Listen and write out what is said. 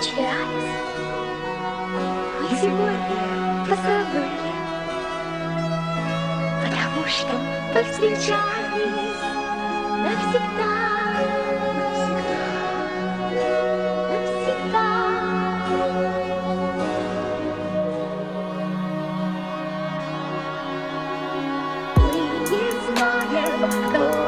девочкой мы сегодня позабыли, потому что повстречались навсегда, навсегда. Мы не знаем, кто